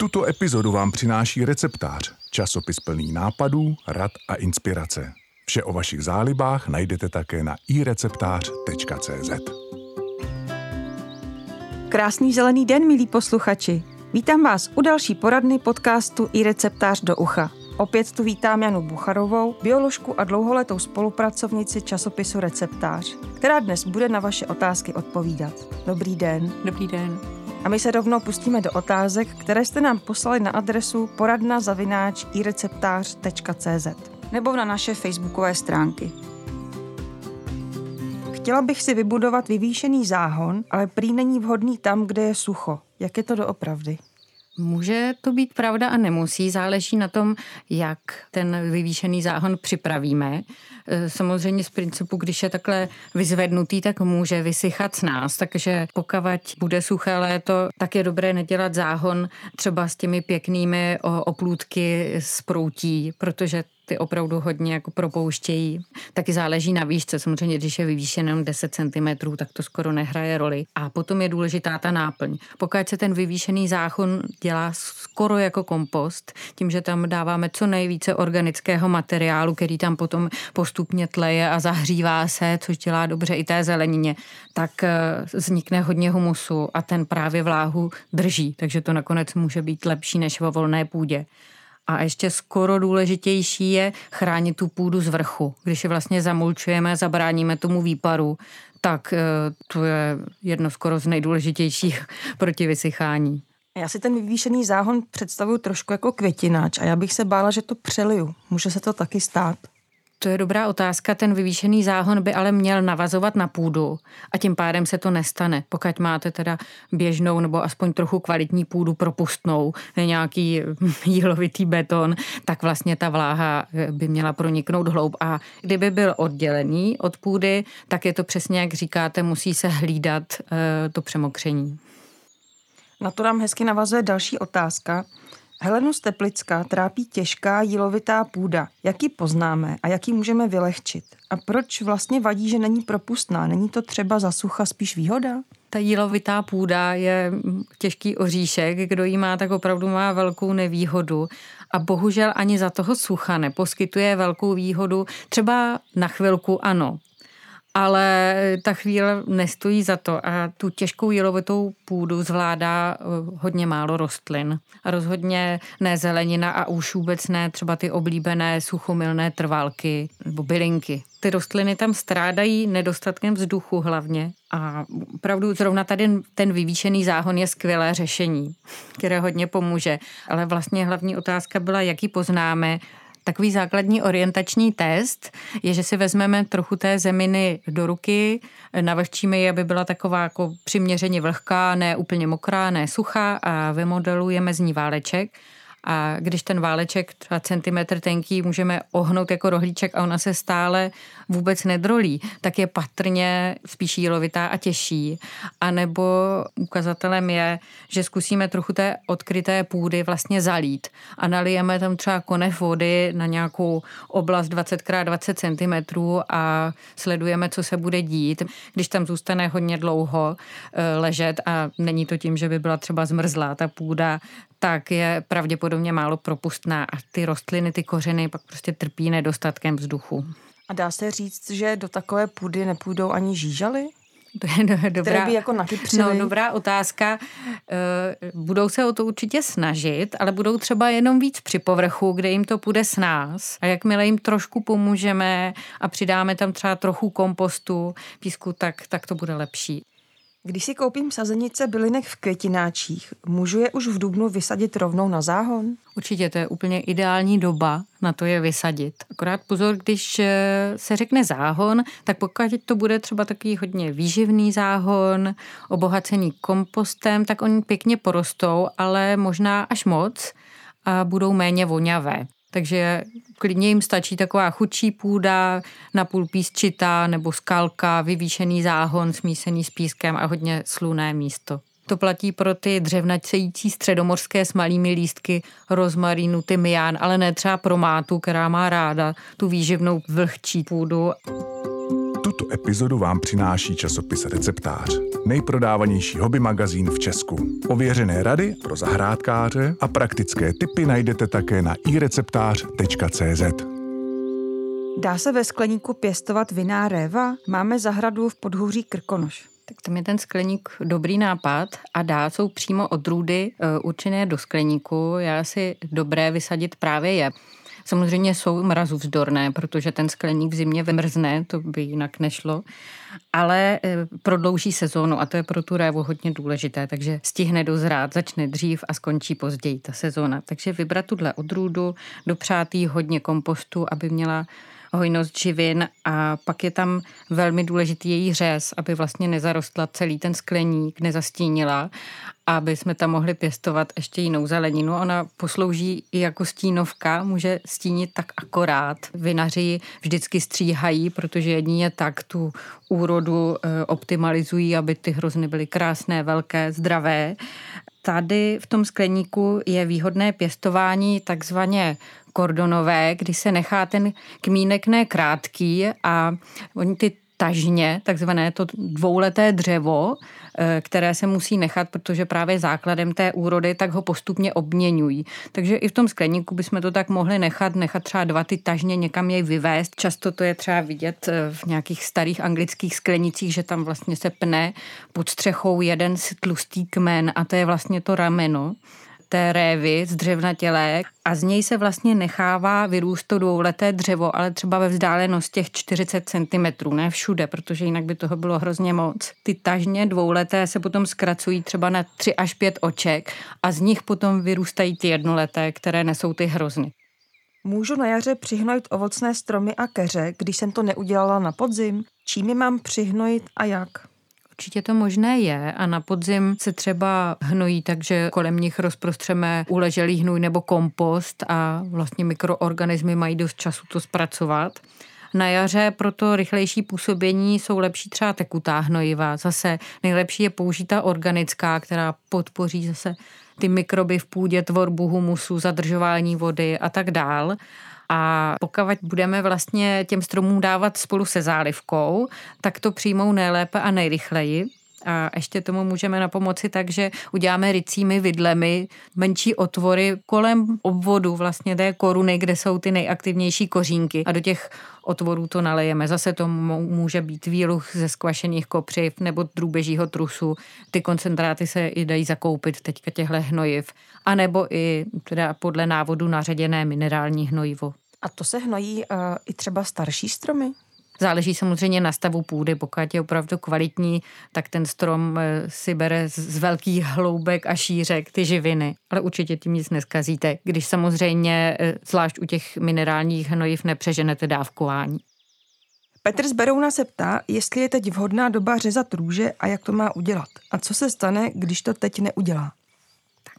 Tuto epizodu vám přináší receptář, časopis plný nápadů, rad a inspirace. Vše o vašich zálibách najdete také na ireceptář.cz. Krásný zelený den, milí posluchači. Vítám vás u další poradny podcastu i receptář do ucha. Opět tu vítám Janu Bucharovou, bioložku a dlouholetou spolupracovnici časopisu Receptář, která dnes bude na vaše otázky odpovídat. Dobrý den. Dobrý den. A my se rovnou pustíme do otázek, které jste nám poslali na adresu poradna zavináč nebo na naše facebookové stránky. Chtěla bych si vybudovat vyvýšený záhon, ale prý není vhodný tam, kde je sucho. Jak je to doopravdy? Může to být pravda a nemusí, záleží na tom, jak ten vyvýšený záhon připravíme. E, samozřejmě z principu, když je takhle vyzvednutý, tak může vysychat s nás, takže pokud bude suché léto, tak je dobré nedělat záhon třeba s těmi pěknými oplůdky z proutí, protože ty opravdu hodně jako propouštějí. Taky záleží na výšce. Samozřejmě, když je vyvýšen jenom 10 cm, tak to skoro nehraje roli. A potom je důležitá ta náplň. Pokud se ten vyvýšený záchon dělá skoro jako kompost, tím, že tam dáváme co nejvíce organického materiálu, který tam potom postupně tleje a zahřívá se, což dělá dobře i té zelenině, tak eh, vznikne hodně humusu a ten právě vláhu drží. Takže to nakonec může být lepší než vo volné půdě. A ještě skoro důležitější je chránit tu půdu z vrchu. Když je vlastně zamulčujeme, zabráníme tomu výparu, tak eh, to je jedno skoro z nejdůležitějších proti vysychání. Já si ten vyvýšený záhon představuju trošku jako květináč a já bych se bála, že to přeliju. Může se to taky stát? To je dobrá otázka. Ten vyvýšený záhon by ale měl navazovat na půdu a tím pádem se to nestane. Pokud máte teda běžnou nebo aspoň trochu kvalitní půdu propustnou, nějaký jílovitý beton, tak vlastně ta vláha by měla proniknout hloub. A kdyby byl oddělený od půdy, tak je to přesně, jak říkáte, musí se hlídat eh, to přemokření. Na to nám hezky navazuje další otázka. Helenu Steplická trápí těžká jílovitá půda. Jak ji poznáme a jak ji můžeme vylehčit? A proč vlastně vadí, že není propustná? Není to třeba za sucha spíš výhoda? Ta jílovitá půda je těžký oříšek. Kdo ji má, tak opravdu má velkou nevýhodu. A bohužel ani za toho sucha neposkytuje velkou výhodu. Třeba na chvilku ano, ale ta chvíle nestojí za to a tu těžkou jelovitou půdu zvládá eh, hodně málo rostlin. A rozhodně ne zelenina a už vůbec ne třeba ty oblíbené suchomilné trvalky nebo bylinky. Ty rostliny tam strádají nedostatkem vzduchu hlavně a opravdu zrovna tady ten vyvýšený záhon je skvělé řešení, které hodně pomůže. Ale vlastně hlavní otázka byla, jaký poznáme, Takový základní orientační test je, že si vezmeme trochu té zeminy do ruky, navlhčíme ji, aby byla taková jako přiměřeně vlhká, ne úplně mokrá, ne suchá a vymodelujeme z ní váleček a když ten váleček třeba centimetr tenký můžeme ohnout jako rohlíček a ona se stále vůbec nedrolí, tak je patrně spíš jílovitá a těžší. A nebo ukazatelem je, že zkusíme trochu té odkryté půdy vlastně zalít a nalijeme tam třeba konev vody na nějakou oblast 20 x 20 cm a sledujeme, co se bude dít. Když tam zůstane hodně dlouho eh, ležet a není to tím, že by byla třeba zmrzlá ta půda, tak je pravděpodobně málo propustná a ty rostliny, ty kořeny pak prostě trpí nedostatkem vzduchu. A dá se říct, že do takové půdy nepůjdou ani žížaly? To je dobrá, by jako no, dobrá otázka. Eh, budou se o to určitě snažit, ale budou třeba jenom víc při povrchu, kde jim to půjde s nás. A jakmile jim trošku pomůžeme a přidáme tam třeba trochu kompostu, písku, tak, tak to bude lepší. Když si koupím sazenice bylinek v květináčích, můžu je už v dubnu vysadit rovnou na záhon? Určitě, to je úplně ideální doba na to je vysadit. Akorát pozor, když eh, se řekne záhon, tak pokud to bude třeba takový hodně výživný záhon, obohacený kompostem, tak oni pěkně porostou, ale možná až moc a budou méně voňavé. Takže klidně jim stačí taková chudší půda, napůl písčitá nebo skalka, vyvýšený záhon smísený s pískem a hodně sluné místo. To platí pro ty dřevnacející středomorské s malými lístky rozmarínu, tymián, ale ne třeba pro mátu, která má ráda tu výživnou vlhčí půdu. Tuto epizodu vám přináší časopis Receptář, nejprodávanější hobby magazín v Česku. Ověřené rady pro zahrádkáře a praktické tipy najdete také na ireceptář.cz. Dá se ve skleníku pěstovat viná réva? Máme zahradu v podhůří Krkonoš. Tak tam je ten skleník dobrý nápad a dá jsou přímo odrůdy e, určené do skleníku. Já si dobré vysadit právě je. Samozřejmě jsou mrazu vzdorné, protože ten skleník v zimě vymrzne, to by jinak nešlo, ale e, prodlouží sezónu a to je pro tu révu hodně důležité, takže stihne dozrát, začne dřív a skončí později ta sezóna. Takže vybrat tuhle odrůdu, dopřát jí hodně kompostu, aby měla hojnost živin a pak je tam velmi důležitý její řez, aby vlastně nezarostla celý ten skleník, nezastínila, aby jsme tam mohli pěstovat ještě jinou zeleninu. Ona poslouží i jako stínovka, může stínit tak akorát. Vinaři vždycky stříhají, protože jedině tak tu úrodu eh, optimalizují, aby ty hrozny byly krásné, velké, zdravé. Tady v tom skleníku je výhodné pěstování takzvaně kordonové, kdy se nechá ten kmínek ne krátký a oni ty tažně, takzvané to dvouleté dřevo, eh, které se musí nechat, protože právě základem té úrody, tak ho postupně obměňují. Takže i v tom skleníku bychom to tak mohli nechat, nechat třeba dva ty tažně někam jej vyvést. Často to je třeba vidět eh, v nějakých starých anglických sklenicích, že tam vlastně se pne pod střechou jeden tlustý kmen a to je vlastně to rameno té révy z dřevnatělé a z něj se vlastně nechává vyrůst to dvouleté dřevo, ale třeba ve vzdálenosti těch 40 cm, ne všude, protože jinak by toho bylo hrozně moc. Ty tažně dvouleté se potom zkracují třeba na 3 až 5 oček a z nich potom vyrůstají ty jednoleté, které nesou ty hrozny. Můžu na jaře přihnojit ovocné stromy a keře, když jsem to neudělala na podzim? Čím je mám přihnojit a jak? Určitě to možné je a na podzim se třeba hnojí, takže kolem nich rozprostřeme uleželý hnůj nebo kompost a vlastně mikroorganismy mají dost času to zpracovat. Na jaře pro to rychlejší působení jsou lepší třeba tekutá hnojiva. Zase nejlepší je použít ta organická, která podpoří zase ty mikroby v půdě, tvorbu humusu, zadržování vody a tak dál. A pokud budeme vlastně těm stromům dávat spolu se zálivkou, tak to přijmou nejlépe a nejrychleji. A ještě tomu můžeme na pomoci tak, že uděláme rycími vidlemi menší otvory kolem obvodu vlastně té koruny, kde jsou ty nejaktivnější kořínky a do těch otvorů to nalejeme. Zase to může být výluch ze skvašených kopřiv nebo drůbežího trusu. Ty koncentráty se i dají zakoupit teďka těchto hnojiv. A nebo i teda podle návodu naředěné minerální hnojivo. A to se hnojí uh, i třeba starší stromy? Záleží samozřejmě na stavu půdy. Pokud je opravdu kvalitní, tak ten strom eh, si bere z velkých hloubek a šířek ty živiny. Ale určitě tím nic neskazíte, když samozřejmě, eh, zvlášť u těch minerálních hnojiv, nepřeženete dávkování. Petr z Berouna se ptá, jestli je teď vhodná doba řezat růže a jak to má udělat. A co se stane, když to teď neudělá?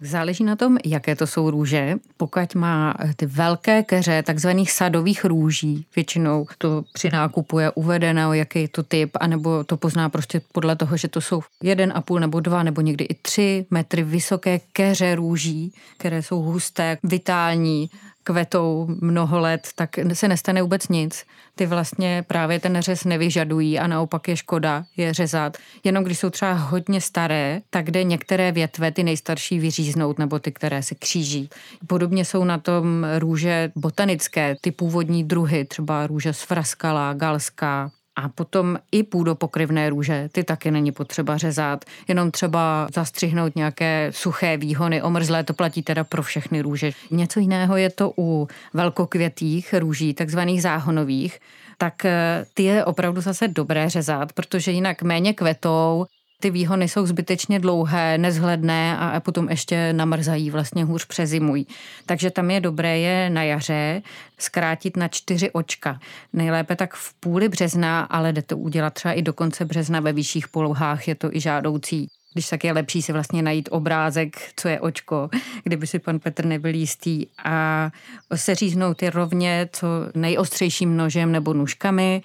Záleží na tom, jaké to jsou růže. Pokud má ty velké keře takzvaných sadových růží, většinou to při nákupu je uvedeno, jaký je to typ, anebo to pozná prostě podle toho, že to jsou jeden a půl nebo dva nebo někdy i tři metry vysoké keře růží, které jsou husté, vitální, kvetou mnoho let, tak se nestane vůbec nic. Ty vlastně právě ten řez nevyžadují a naopak je škoda je řezat. Jenom když jsou třeba hodně staré, tak jde některé větve, ty nejstarší, vyříznout nebo ty, které se kříží. Podobně jsou na tom růže botanické, ty původní druhy, třeba růže z Fraskala, Galská, a potom i půdopokryvné růže, ty taky není potřeba řezat, jenom třeba zastřihnout nějaké suché výhony, omrzlé, to platí teda pro všechny růže. Něco jiného je to u velkokvětých růží, takzvaných záhonových, tak eh, ty je opravdu zase dobré řezat, protože jinak méně kvetou, ty výhony jsou zbytečně dlouhé, nezhledné a potom ještě namrzají, vlastně hůř přezimují. Takže tam je dobré je na jaře zkrátit na čtyři očka. Nejlépe tak v půli března, ale jde to udělat třeba i do konce března ve vyšších polohách, je to i žádoucí. Když tak je lepší si vlastně najít obrázek, co je očko, kdyby si pan Petr nebyl jistý a seříznout je rovně co nejostřejším nožem nebo nůžkami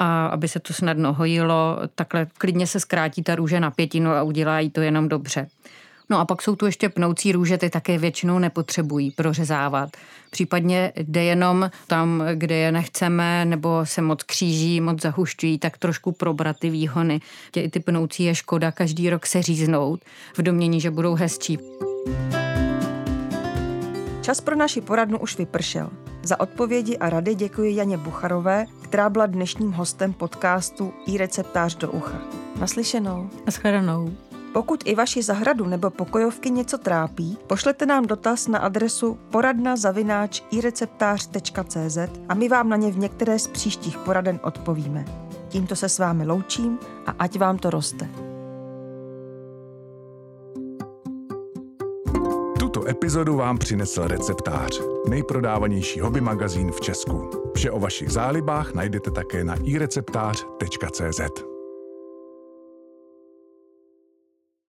a aby se to snadno hojilo, takhle klidně se zkrátí ta růže na pětinu a udělají to jenom dobře. No a pak jsou tu ještě pnoucí růže, ty také většinou nepotřebují prořezávat. Případně jde jenom tam, kde je nechceme, nebo se moc kříží, moc zahušťují, tak trošku probrat ty výhony. Tě i ty pnoucí je škoda každý rok se říznout v domění, že budou hezčí. Čas pro naši poradnu už vypršel. Za odpovědi a rady děkuji Janě Bucharové, která byla dnešním hostem podcastu i receptář do ucha. Naslyšenou. Naschledanou. Pokud i vaši zahradu nebo pokojovky něco trápí, pošlete nám dotaz na adresu poradna zavináč ireceptář.cz a my vám na ně v některé z příštích poraden odpovíme. Tímto se s vámi loučím a ať vám to roste. Tuto epizodu vám přinesl receptář, nejprodávanější hobby magazín v Česku. Vše o vašich zálibách najdete také na ireceptář.cz.